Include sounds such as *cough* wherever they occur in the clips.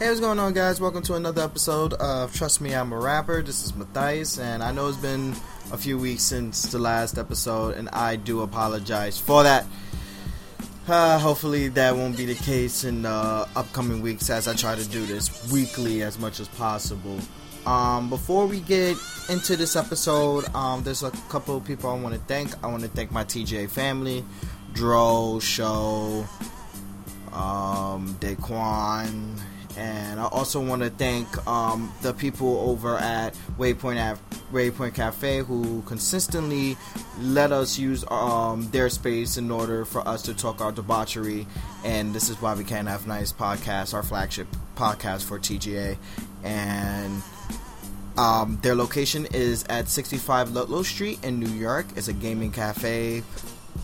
Hey, what's going on, guys? Welcome to another episode of Trust Me, I'm a Rapper. This is Matthias, and I know it's been a few weeks since the last episode, and I do apologize for that. Uh, hopefully, that won't be the case in the upcoming weeks as I try to do this weekly as much as possible. Um, before we get into this episode, um, there's a couple of people I want to thank. I want to thank my TJ family, Dro, Show, um, Daquan, and I also want to thank um, the people over at Waypoint at Waypoint Cafe who consistently let us use um, their space in order for us to talk our debauchery. And this is why we can't have nice podcasts, our flagship podcast for TGA. And um, their location is at 65 Ludlow Street in New York. It's a gaming cafe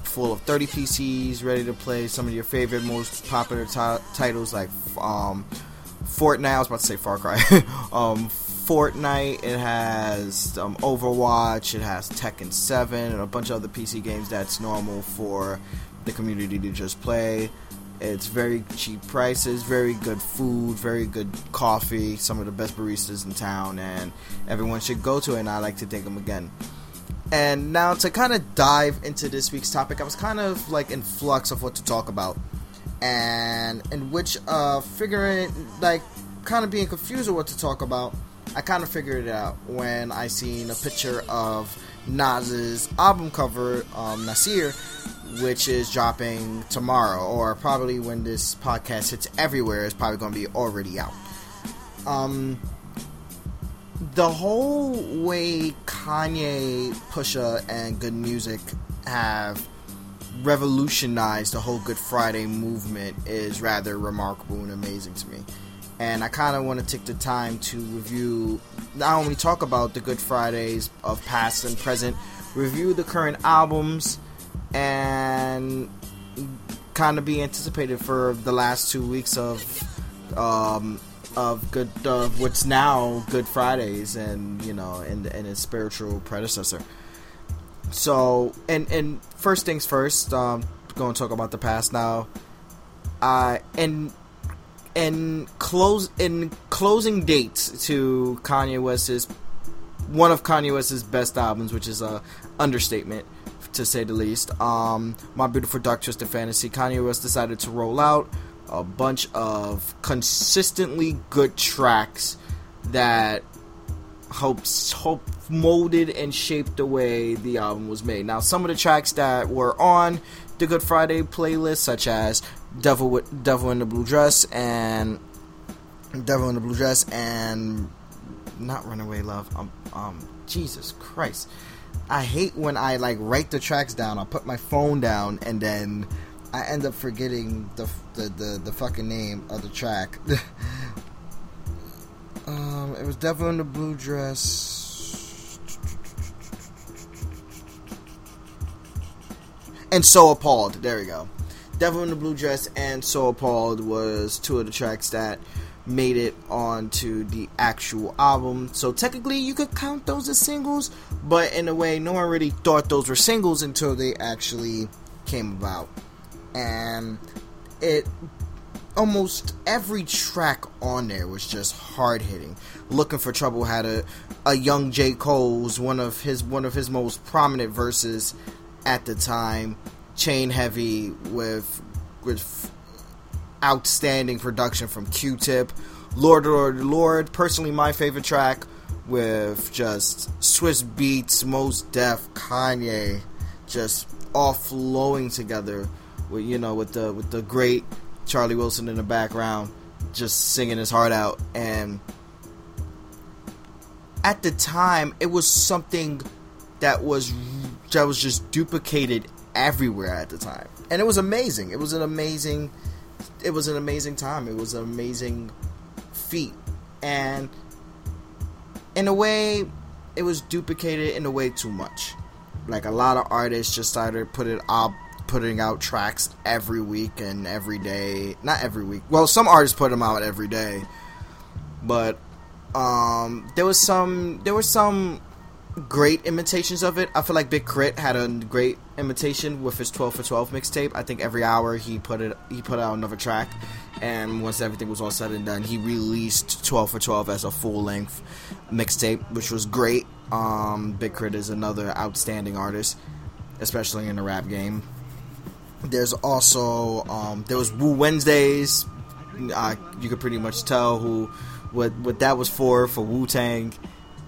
full of 30 PCs ready to play some of your favorite, most popular t- titles like um, Fortnite. I was about to say Far Cry. *laughs* um, Fortnite. It has um, Overwatch. It has Tekken 7 and a bunch of other PC games that's normal for the community to just play. It's very cheap prices, very good food, very good coffee, some of the best baristas in town, and everyone should go to it, and I like to thank them again. And now to kind of dive into this week's topic, I was kind of like in flux of what to talk about, and in which uh, figuring like kind of being confused with what to talk about. I kind of figured it out when I seen a picture of Nas's album cover, um, Nasir, which is dropping tomorrow, or probably when this podcast hits everywhere, it's probably going to be already out. Um, the whole way Kanye, Pusha, and Good Music have revolutionized the whole Good Friday movement is rather remarkable and amazing to me. And I kind of want to take the time to review, not only talk about the Good Fridays of past and present, review the current albums, and kind of be anticipated for the last two weeks of um, of good of what's now Good Fridays, and you know, and and its spiritual predecessor. So, and and first things first, um, going to talk about the past now. Uh, and and close in closing dates to Kanye West's one of Kanye West's best albums, which is a understatement to say the least. Um, My Beautiful Dark Twisted Fantasy. Kanye West decided to roll out a bunch of consistently good tracks that hopes hope molded and shaped the way the album was made. Now, some of the tracks that were on the Good Friday playlist, such as "Devil with Devil in the Blue Dress" and "Devil in the Blue Dress" and not "Runaway Love." Um, um, Jesus Christ, I hate when I like write the tracks down. I'll put my phone down and then I end up forgetting the the the, the fucking name of the track. *laughs* um, it was "Devil in the Blue Dress." and so appalled. There we go. Devil in the Blue Dress and So Appalled was two of the tracks that made it onto the actual album. So technically, you could count those as singles, but in a way, no one really thought those were singles until they actually came about. And it almost every track on there was just hard hitting. Looking for Trouble had a a young J Cole's one of his one of his most prominent verses at the time. Chain Heavy with with outstanding production from Q-Tip. Lord, Lord, Lord. Personally, my favorite track with just Swizz Beatz, Mos Def, Kanye, just all flowing together. With you know, with the with the great Charlie Wilson in the background, just singing his heart out. And at the time, it was something that was that was just duplicated everywhere at the time, and it was amazing. It was an amazing, it was an amazing time. It was an amazing feat, and in a way, it was duplicated in a way too much. Like a lot of artists just started putting out putting out tracks every week and every day. Not every week. Well, some artists put them out every day, but um, there was some there was some great imitations of it. I feel like Big K.R.I.T. had a great imitation with his 12 for 12 mixtape. I think every hour he put it he put out another track, and once everything was all said and done, he released 12 for 12 as a full length mixtape, which was great. Um, Big K.R.I.T. is another outstanding artist, especially in the rap game. There's also um, there was Wu Wednesdays. You could pretty much tell who what what that was for for Wu Tang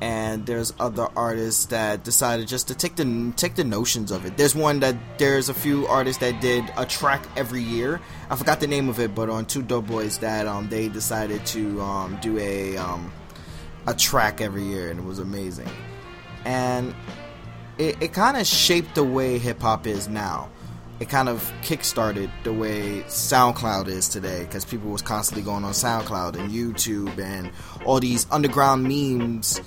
and there's other artists that decided just to take the take the notions of it. There's one that there's a few artists that did a track every year. I forgot the name of it, but on Two Dope Boys that um they decided to um do a um a track every year and it was amazing. And it, it kind of shaped the way hip hop is now. It kind of kickstarted the way SoundCloud is today because people was constantly going on SoundCloud and YouTube and all these underground memes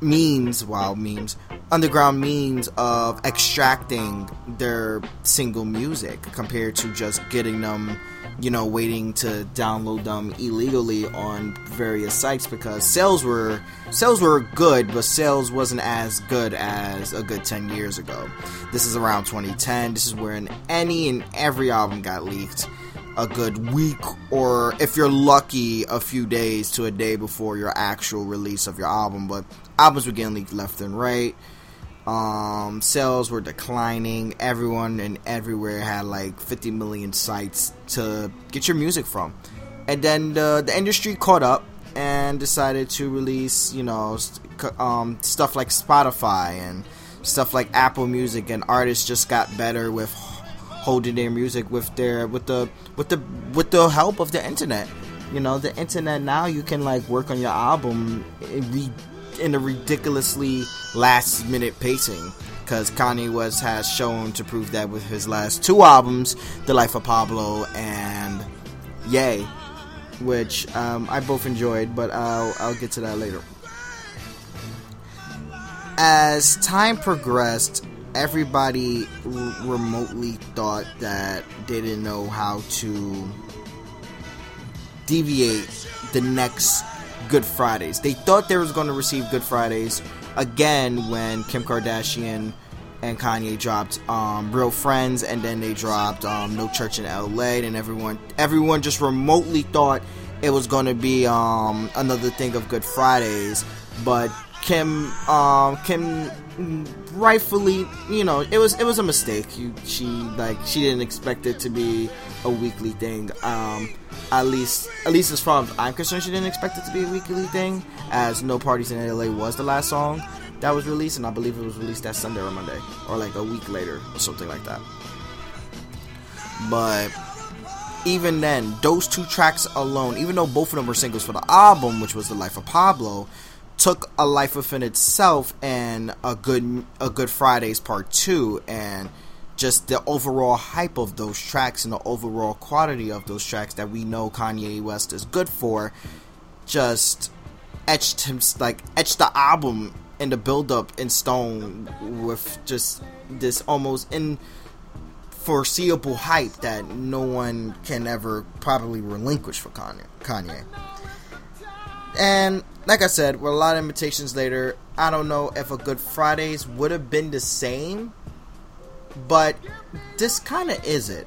means, wow, memes, underground means of extracting their single music compared to just getting them, you know, waiting to download them illegally on various sites because sales were sales were good, but sales wasn't as good as a good 10 years ago. This is around 2010. This is when any and every album got leaked a good week or if you're lucky a few days to a day before your actual release of your album but albums were getting leaked left and right um, sales were declining everyone and everywhere had like 50 million sites to get your music from and then the, the industry caught up and decided to release you know um, stuff like spotify and stuff like apple music and artists just got better with holding their music with their with the with the with the help of the internet. You know, the internet now you can like work on your album in, in a ridiculously last minute pacing because Kanye West has shown to prove that with his last two albums, The Life of Pablo and Ye, which um, I both enjoyed, but I'll, I'll get to that later. As time progressed, everybody r- remotely thought that they didn't know how to deviate the next Good Fridays. They thought they was going to receive Good Fridays again when Kim Kardashian and Kanye dropped um, Real Friends, and then they dropped um, No Church in L.A. And everyone, everyone just remotely thought it was going to be um, another thing of Good Fridays, but Kim, um, Kim rightfully, you know, it was it was a mistake. You, she like she didn't expect it to be a weekly thing. Um, at least at least as far as I'm concerned, she didn't expect it to be a weekly thing. As No Parties in LA was the last song that was released, and I believe it was released that Sunday or Monday, or like a week later or something like that. But even then, those two tracks alone, even though both of them were singles for the album, which was The Life of Pablo, took a life within itself and a good a good Fridays part two and just the overall hype of those tracks and the overall quality of those tracks that we know Kanye West is good for just etched him like etched the album and the build up in stone with just this almost in foreseeable hype that no one can ever probably relinquish for Kanye. Kanye. And like I said, with a lot of invitations later, I don't know if a Good Fridays would have been the same, but this kind of is it.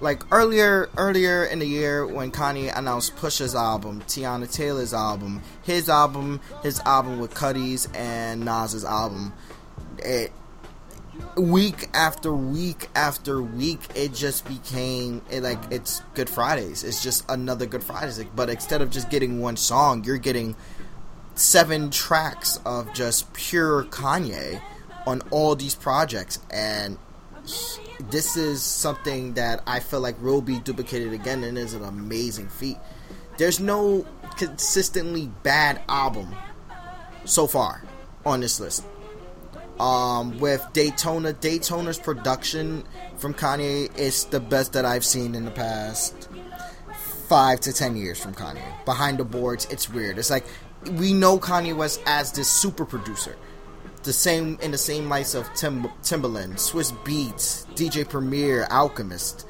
Like earlier, earlier in the year when Kanye announced Pusha's album, Teyana Taylor's album, his album, his album with Cudi's and Nas's album, it week after week after week, it just became it like it's Good Fridays. It's just another Good Fridays. But instead of just getting one song, you're getting seven tracks of just pure Kanye on all these projects, and this is something that I feel like will be duplicated again, and is an amazing feat. There's no consistently bad album so far on this list. Um, with Daytona, Daytona's production from Kanye is the best that I've seen in the past five to ten years from Kanye. Behind the boards, it's weird. It's like we know Kanye West as this super producer. The same in the same lights of Tim, Timbaland, Swizz Beatz, DJ Premier, Alchemist,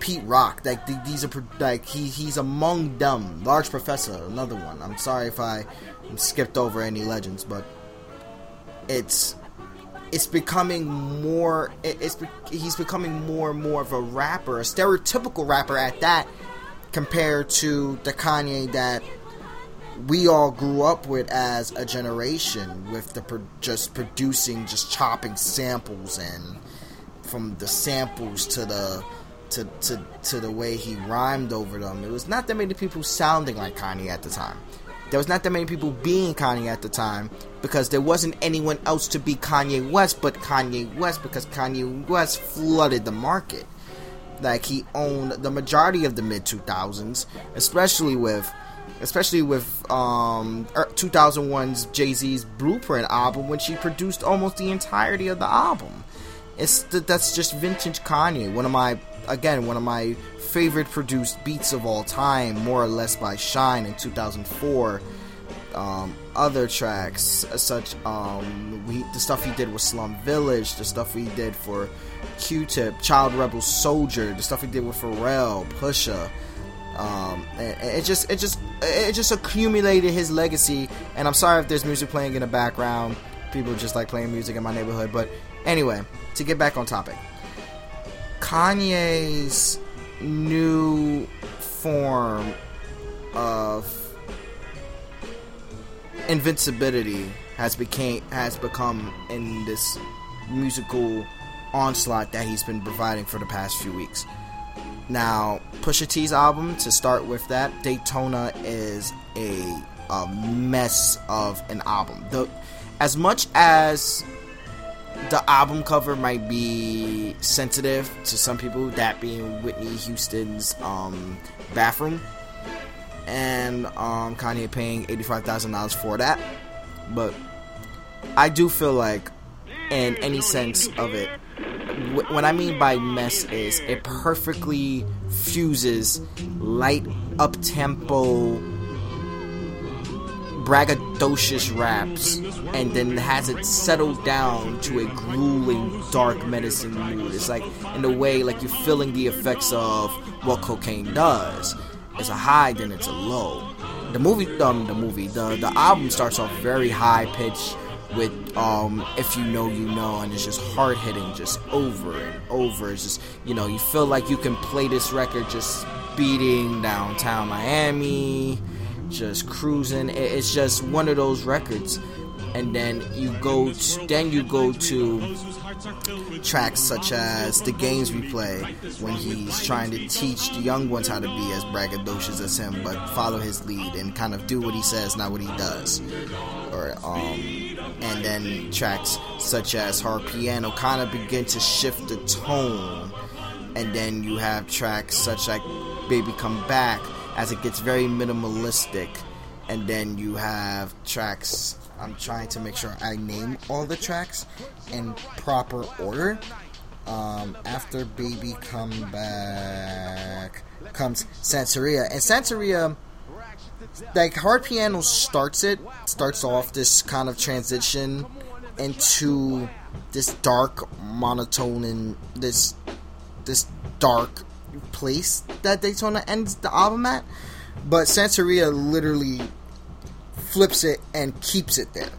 Pete Rock. Like these are like he he's among them. Large Professor, another one. I'm sorry if I skipped over any legends, but it's it's becoming more. It's he's becoming more and more of a rapper, a stereotypical rapper at that, compared to the Kanye that we all grew up with as a generation, with the pro- just producing, just chopping samples and from the samples to the to, to to the way he rhymed over them. It was not that many people sounding like Kanye at the time. There was not that many people being Kanye at the time because there wasn't anyone else to be Kanye West but Kanye West because Kanye West flooded the market. Like he owned the majority of the mid 2000s, especially with especially with um 2001's er, Jay-Z's Blueprint album when she produced almost the entirety of the album. It's that's just vintage Kanye, one of my again, one of my favorite produced beats of all time, more or less by Shine in 2004. Um, other tracks, such um, we, the stuff he did with Slum Village, the stuff he did for Q-Tip, Child Rebel Soldier, the stuff he did with Pharrell, Pusha. Um, it, just, it just, it just accumulated his legacy. And I'm sorry if there's music playing in the background. People just like playing music in my neighborhood. But anyway, to get back on topic. Kanye's new form of invincibility has became has become in this musical onslaught that he's been providing for the past few weeks. Now, Pusha T's album to start with that Daytona is a a mess of an album. The as much as the album cover might be sensitive to some people, that being Whitney Houston's um, bathroom, and um, Kanye paying eighty-five thousand dollars for that. But I do feel like, in any sense of it, what I mean by mess is it perfectly fuses light up tempo braggadocious raps and then has it settled down to a grueling dark medicine mood. It's like in a way like you're feeling the effects of what cocaine does. It's a high then it's a low. The movie um the movie the the album starts off very high pitched with um if you know you know and it's just hard hitting just over and over it's just you know you feel like you can play this record just beating downtown Miami just cruising. It's just one of those records. And then you go, to, then you go to tracks such as the games we play when he's trying to teach the young ones how to be as braggadocious as him, but follow his lead and kind of do what he says, not what he does. Or um, and then tracks such as Hard Piano kind of begin to shift the tone, and then you have tracks such like Baby Come Back as it gets very minimalistic. And then you have tracks. I'm trying to make sure I name all the tracks in proper order. Um, after Baby Come Back comes Santeria. And Santeria, like Hard Piano starts it, starts off this kind of transition into this dark monotone and this this dark place that Daytona ends the album at, but Santeria literally flips it and keeps it there.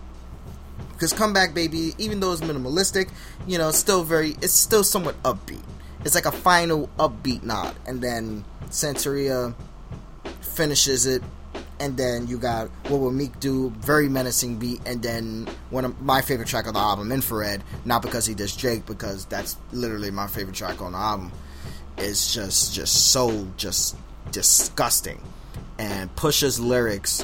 Because Comeback Baby, even though it's minimalistic, you know, still very, it's still somewhat upbeat. It's like a final upbeat nod, and then Santeria finishes it, and then you got What Will Meek Do, very menacing beat, and then one of my favorite track of the album, Infrared, not because he does Drake, because that's literally my favorite track on the album It's just just so just disgusting. And Pusha's lyrics,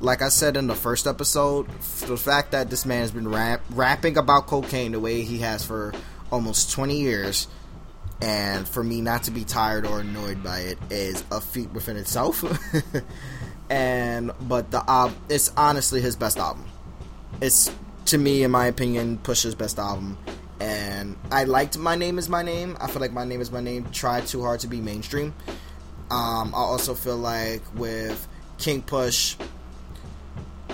like I said in the first episode, the fact that this man has been rap- rapping about cocaine the way he has for almost 20 years, and for me not to be tired or annoyed by it is a feat within itself. *laughs* and but the uh, it's honestly his best album. It's to me, in my opinion, Pusha's best album and I liked My Name Is My Name. I feel like My Name Is My Name tried too hard to be mainstream. Um, I also feel like with King Push,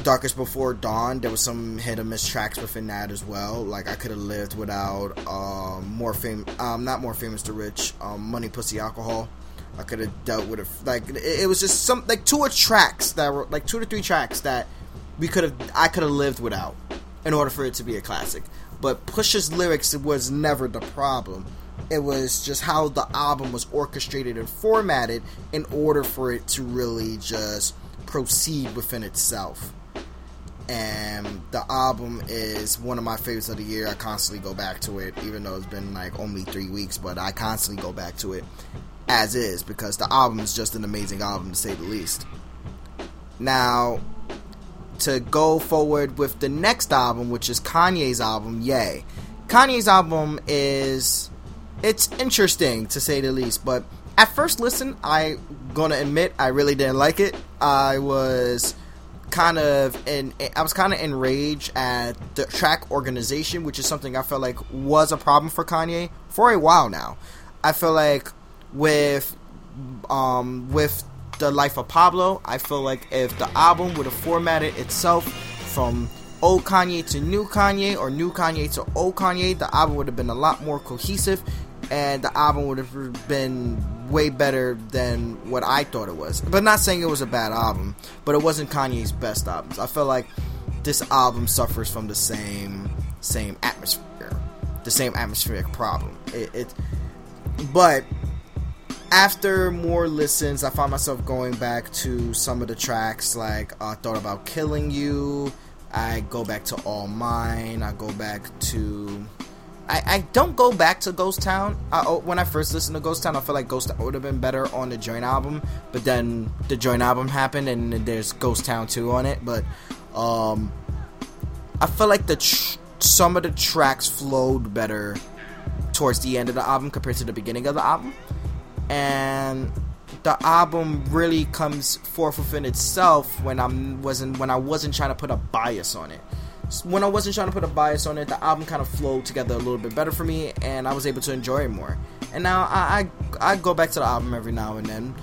Darkest Before Dawn, there was some hit or miss tracks within that as well. Like I could have lived without um, more fame, um, not more famous to rich, um, Money, Pussy, Alcohol. I could have dealt with it. Like it, it was just some like two or tracks that were like two to three tracks that we could have I could have lived without in order for it to be a classic. but Push's lyrics was never the problem. It was just how the album was orchestrated and formatted in order for it to really just proceed within itself. And the album is one of my favorites of the year. I constantly go back to it, even though it's been like only three weeks, but I constantly go back to it as is because the album is just an amazing album to say the least. Now, to go forward with the next album, which is Kanye's album, Ye. Kanye's album is it's interesting to say the least, but at first listen, I gonna admit I really didn't like it. I was kind of in I was kind of enraged at the track organization, which is something I felt like was a problem for Kanye for a while now. I feel like with um with the life of Pablo, I feel like if the album would have formatted itself from old Kanye to new Kanye or new Kanye to old Kanye, the album would have been a lot more cohesive and the album would have been way better than what I thought it was. But not saying it was a bad album, but it wasn't Kanye's best albums. I feel like this album suffers from the same same atmosphere, the same atmospheric problem. It, it but after more listens, I found myself going back to some of the tracks. Like I uh, thought about killing you. I go back to All Mine. I go back to I, I don't go back to Ghost Town. I, oh, when I first listened to Ghost Town, I feel like Ghost Town would have been better on the joint album. But then the joint album happened, and there's Ghost Town 2 on it. But um, I feel like the tr- some of the tracks flowed better towards the end of the album compared to the beginning of the album. And the album really comes forth within itself when I wasn't when I wasn't trying to put a bias on it when I wasn't trying to put a bias on it, the album kind of flowed together a little bit better for me, and I was able to enjoy it more. And now I I, I go back to the album every now and then,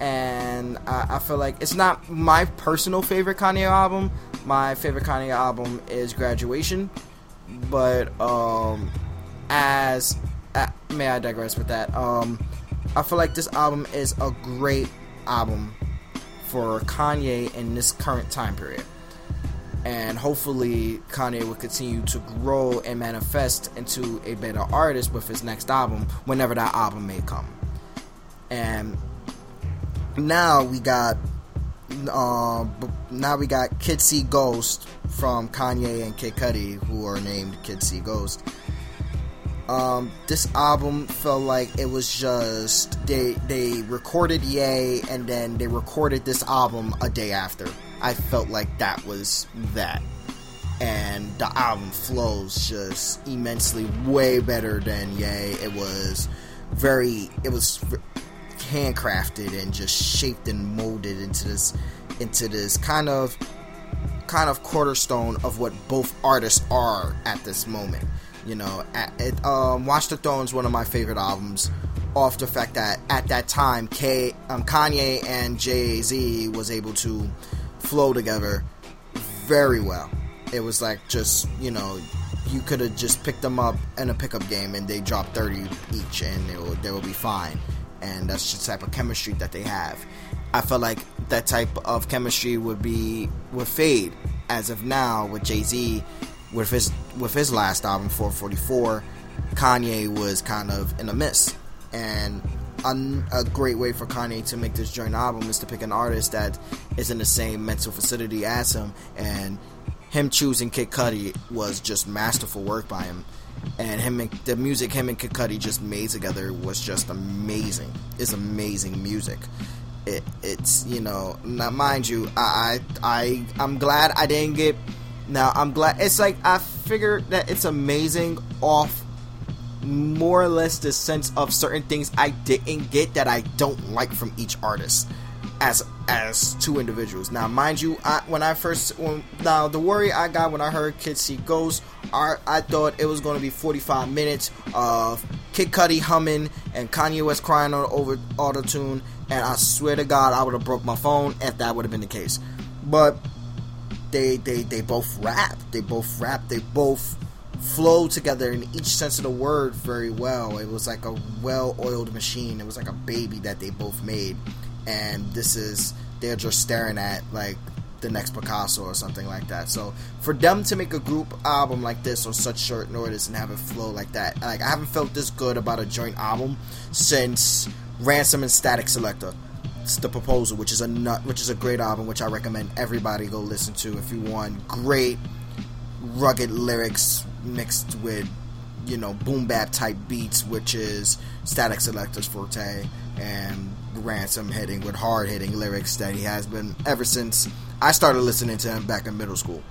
and I, I, feel like it's not my personal favorite Kanye album. My favorite Kanye album is Graduation, but um, as uh, may I digress with that? Um, I feel like this album is a great album for Kanye in this current time period and hopefully Kanye will continue to grow and manifest into a better artist with his next album whenever that album may come. And now we got uh, now we got See Ghost from Kanye and Kid Cudi who are named See Ghost. Um, this album felt like it was just they they recorded Ye and then they recorded this album a day after. I felt like that was that. And the album flows just immensely way better than Ye. It was very, it was handcrafted and just shaped and molded into this, into this kind of, kind of cornerstone of what both artists are at this moment. You know, it, um, Watch the Throne is one of my favorite albums off the fact that at that time, um, Kanye and Jay Z was able to flow together very well. It was like just, you know, you could have just picked them up in a pickup game and they dropped 30 each and they will, they will be fine. And that's just the type of chemistry that they have. I felt like that type of chemistry would be would fade as of now with Jay Z with his with his last album 444. Kanye was kind of in a mess and a, a, great way for Kanye to make this joint album is to pick an artist that is in the same mental facility as him, and him choosing Kid Cudi was just masterful work by him. And him and the music him and Kid Cudi just made together was just amazing. It's amazing music. It, it's you know, now mind you, I I I'm glad I didn't get. Now I'm glad it's like I figured that it's amazing off more or less the sense of certain things I didn't get that I don't like from each artist as as two individuals. Now, mind you, I, when I first when, now the worry I got when I heard Kids See Ghost, I, I thought it was going to be 45 minutes of Kid Cudi humming and Kanye West crying on over auto tune, and I swear to God, I would have broke my phone if that would have been the case. But they they they both rap, they both rap, they both flow together in each sense of the word very well. It was like a well-oiled machine. It was like a baby that they both made, and this is they're just staring at like the next Picasso or something like that. So for them to make a group album like this on such short notice and have it flow like that, like I haven't felt this good about a joint album since Ransom and Statik Selektah. The proposal, which is a nut, which is a great album, which I recommend everybody go listen to if you want great rugged lyrics mixed with you know boom bap type beats, which is Statik Selektah's forte, and Ransom hitting with hard hitting lyrics that he has been ever since I started listening to him back in middle school.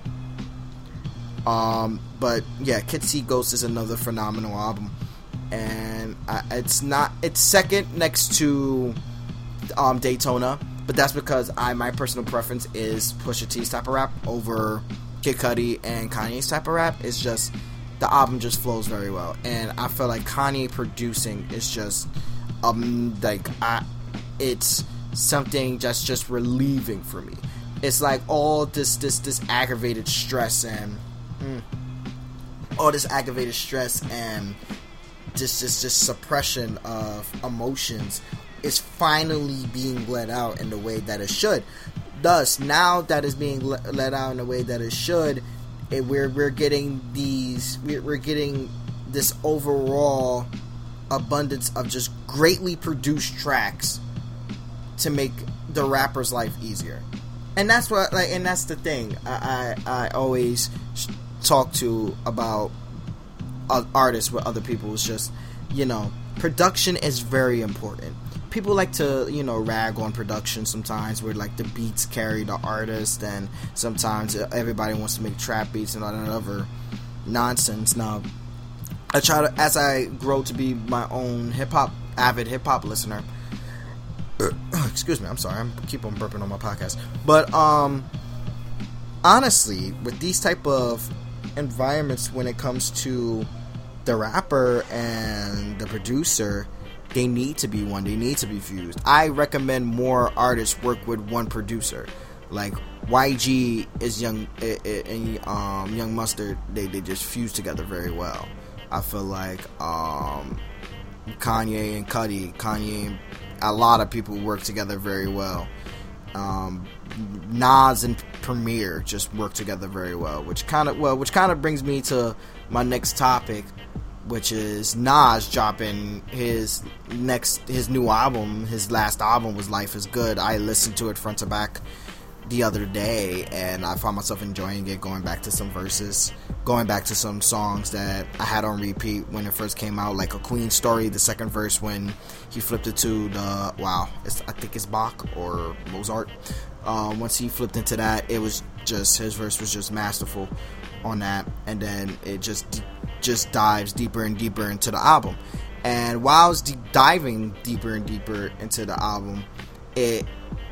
Um, but yeah, Kids See Ghost is another phenomenal album, and I, it's not it's second next to um, Daytona, but that's because I my personal preference is Pusha T's type of rap over Kid Cudi and Kanye's type of rap. It's just the album just flows very well, and I feel like Kanye producing is just um like I, it's something that's just relieving for me. It's like all this this this aggravated stress and mm, all this aggravated stress and just just just suppression of emotions is finally being let out in the way that it should. Thus, now that is being let out in the way that it should, it, we're we're getting these we're, we're getting this overall abundance of just greatly produced tracks to make the rapper's life easier. And that's what like and that's the thing I I, I always talk to about artists with other people is just you know production is very important people like to you know rag on production sometimes where like the beats carry the artist and sometimes everybody wants to make trap beats and all that other nonsense. Now i try to as i grow to be my own hip-hop avid hip-hop listener *clears throat* excuse me i'm sorry i'm keep on burping on my podcast. But um honestly with these type of environments when it comes to the rapper and the producer they need to be one. They need to be fused. I recommend more artists work with one producer. Like YG is young and um, Young Mustard. They they just fuse together very well. I feel like um, Kanye and Cudi, Kanye, and a lot of people work together very well. Um, Nas and Premier just work together very well, which kind of well, which kind of brings me to my next topic, which is Nas dropping his next his new album. His last album was Life Is Good. I listened to it front to back the other day and I found myself enjoying it, going back to some verses, going back to some songs that I had on repeat when it first came out, like a Queen story, the second verse when he flipped it to the wow, I think it's Bach or Mozart. Um, once he flipped into that, it was just his verse was just masterful on that, and then it just just dives deeper and deeper into the album. And while I was diving deeper and deeper into the album, it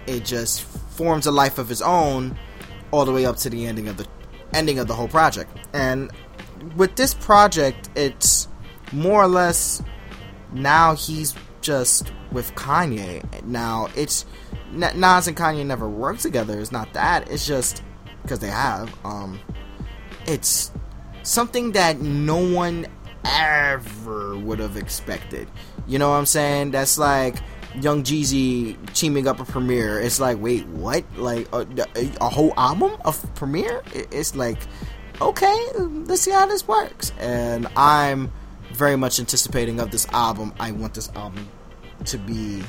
it just forms a life of its own all the way up to the ending of the ending of the whole project. And with this project, it's more or less now he's just with Kanye. Now it's Nas and Kanye never worked together. It's not that. It's just because they have. Um, it's something that no one ever would have expected. You know what I'm saying? That's like Young Jeezy teaming up a premiere. It's like, wait, what? Like uh, a, a whole album of premiere? It's like, okay, let's see how this works. And I'm very much anticipating of this album. I want this album to be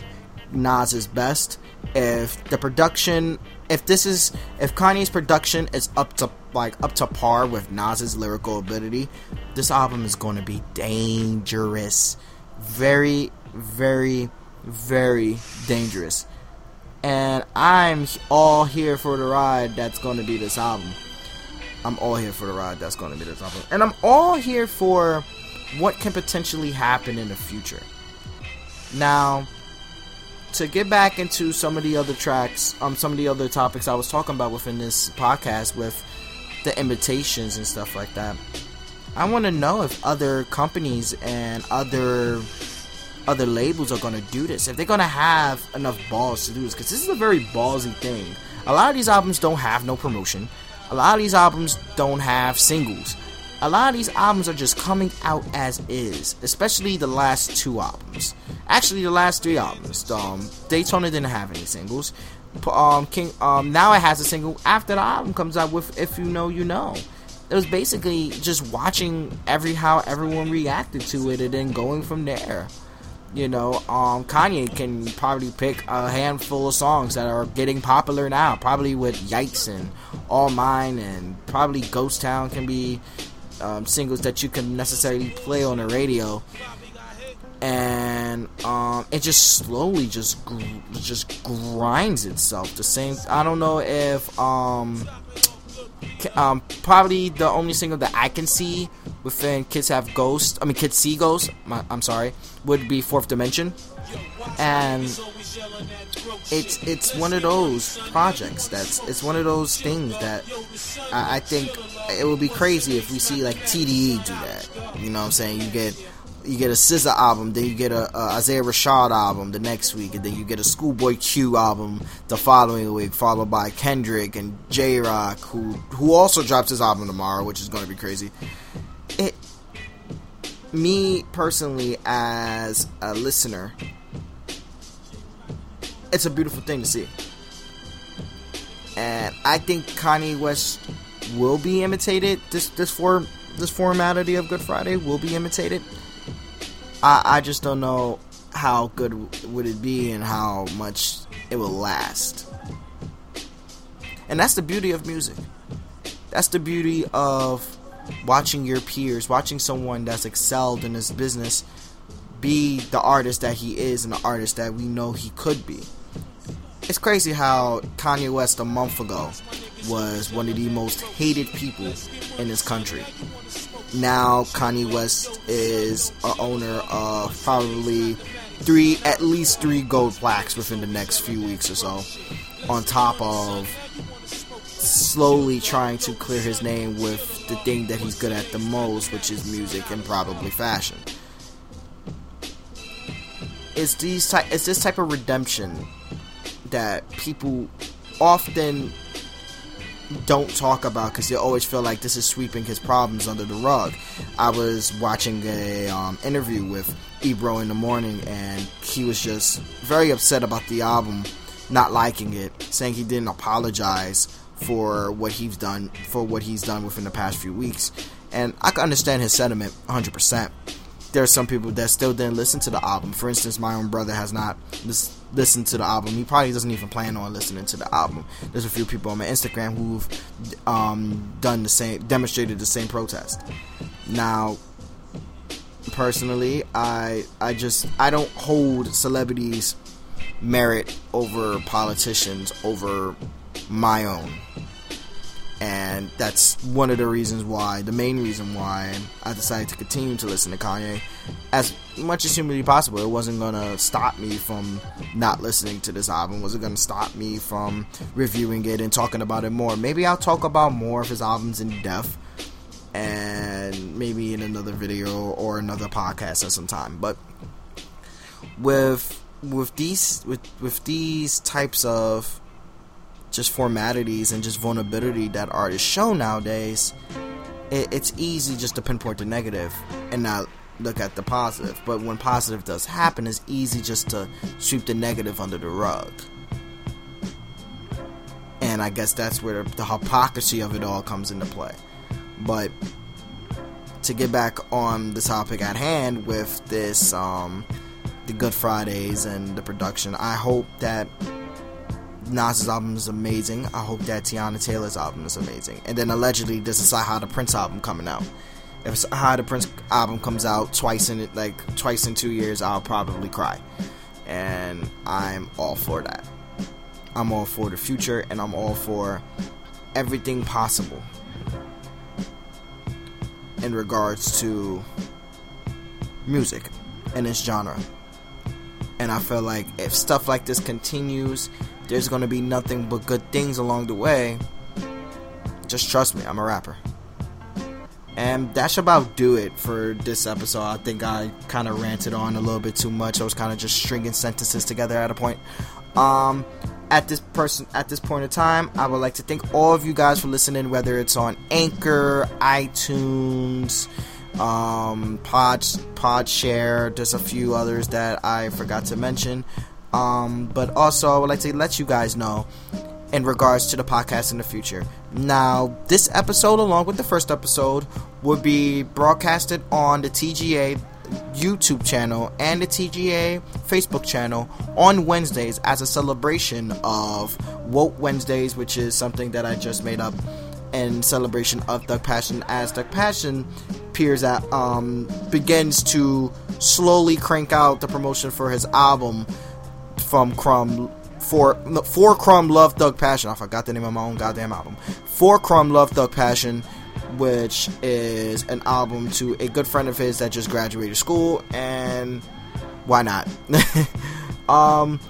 Nas's best. If the production, if this is, if Kanye's production is up to like up to par with Nas's lyrical ability, this album is going to be dangerous, very, very, very dangerous. And I'm all here for the ride that's going to be this album. I'm all here for the ride that's going to be this album, and I'm all here for what can potentially happen in the future. Now, to get back into some of the other tracks, um, some of the other topics I was talking about within this podcast with the imitations and stuff like that. I want to know if other companies and other other labels are going to do this. If they're going to have enough balls to do this, because this is a very ballsy thing. A lot of these albums don't have no promotion. A lot of these albums don't have singles a lot of these albums are just coming out as is, especially the last two albums. Actually, the last three albums. Um, Daytona didn't have any singles. um, King, um, now it has a single after the album comes out with "If You Know, You Know." It was basically just watching every how everyone reacted to it and then going from there. You know, um, Kanye can probably pick a handful of songs that are getting popular now, probably with "Yikes" and "All Mine" and probably "Ghost Town" can be um, singles that you can necessarily play on the radio and um, it just slowly just gr- just grinds itself. The same. I don't know if um, um, probably the only single that I can see within Kids Have Ghosts. I mean, Kids See Ghosts. My, I'm sorry, would be Fourth Dimension, and it's it's one of those projects that's it's one of those things that I, I think it would be crazy if we see like TDE do that. You know what I'm saying? You get you get a SZA album, then you get a, a, Isaiah Rashad album the next week, and then you get a Schoolboy Q album the following week, followed by Kendrick and Jay Rock, who who also drops his album tomorrow, which is going to be crazy. It, me personally, as a listener, it's a beautiful thing to see, and I think Kanye West will be imitated. This this form this formality of Good Friday will be imitated I, I just don't know how good would it be and how much it will last. And that's the beauty of music. That's the beauty of watching your peers, watching someone that's excelled in this business be the artist that he is and the artist that we know he could be. It's crazy how Kanye West a month ago was one of the most hated people in this country now Kanye West is a owner of probably three, at least three gold plaques within the next few weeks or so. On top of slowly trying to clear his name with the thing that he's good at the most, which is music and probably fashion. It's these type, it's this type of redemption that people often don't talk about because you always feel like this is sweeping his problems under the rug. I was watching a um, interview with Ebro in the morning, and he was just very upset about the album, not liking it, saying he didn't apologize for what he's done for what he's done within the past few weeks. And I can understand his sentiment 100% there are some people that still didn't listen to the album. For instance, my own brother has not lis- listened to the album. He probably doesn't even plan on listening to the album. There's a few people on my Instagram who've um, done the same, demonstrated the same protest. Now, personally, I I just I don't hold celebrities' merit over politicians over my own and that's one of the reasons why, the main reason why I decided to continue to listen to Kanye as much as humanly possible. It wasn't gonna stop me from not listening to this album. Was it gonna stop me from reviewing it and talking about it more? Maybe I'll talk about more of his albums in depth, and maybe in another video or another podcast at some time. But with with these with with these types of just formalities and just vulnerability that artists show nowadays, it, it's easy just to pinpoint the negative and not look at the positive. But when positive does happen, it's easy just to sweep the negative under the rug. And I guess that's where the hypocrisy of it all comes into play. But to get back on the topic at hand with this, um, the Good Fridays and the production, I hope that Nas's album is amazing. I hope that Teyana Taylor's album is amazing. And then allegedly there's a the Prynce album coming out. If the Prynce album comes out twice in like twice in two years, I'll probably cry. And I'm all for that. I'm all for the future and I'm all for everything possible in regards to music and its genre. And I feel like if stuff like this continues there's gonna be nothing but good things along the way. Just trust me, I'm a rapper. And that should about do it for this episode. I think I kind of ranted on a little bit too much. I was kind of just stringing sentences together at a point. Um, at this person at this point in time, I would like to thank all of you guys for listening, whether it's on Anchor, iTunes, um, Pod Pod Share. There's a few others that I forgot to mention. Um, but also, I would like to let you guys know in regards to the podcast in the future. Now, this episode, along with the first episode, will be broadcasted on the TGA YouTube channel and the TGA Facebook channel on Wednesdays as a celebration of Woke Wednesdays, which is something that I just made up in celebration of Doug Passion as Doug Passion appears at um begins to slowly crank out the promotion for his album from Crumb for for Crumb Love Thug Passion. I forgot the name of my own goddamn album. For Crumb Love Thug Passion, which is an album to a good friend of his that just graduated school, and why not? *laughs* um,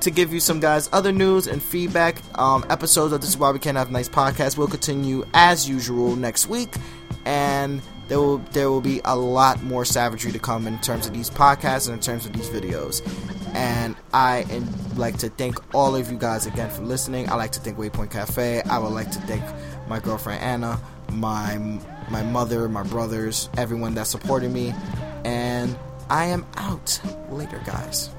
to give you some guys other news and feedback, um, episodes of This Is Why We Can't Have Nice podcast will continue as usual next week, and there will there will be a lot more savagery to come in terms of these podcasts and in terms of these videos. And I like to thank all of you guys again for listening. I like to thank Waypoint Cafe. I would like to thank my girlfriend Anna, my my mother, my brothers, everyone that supported me. And I am out later, guys.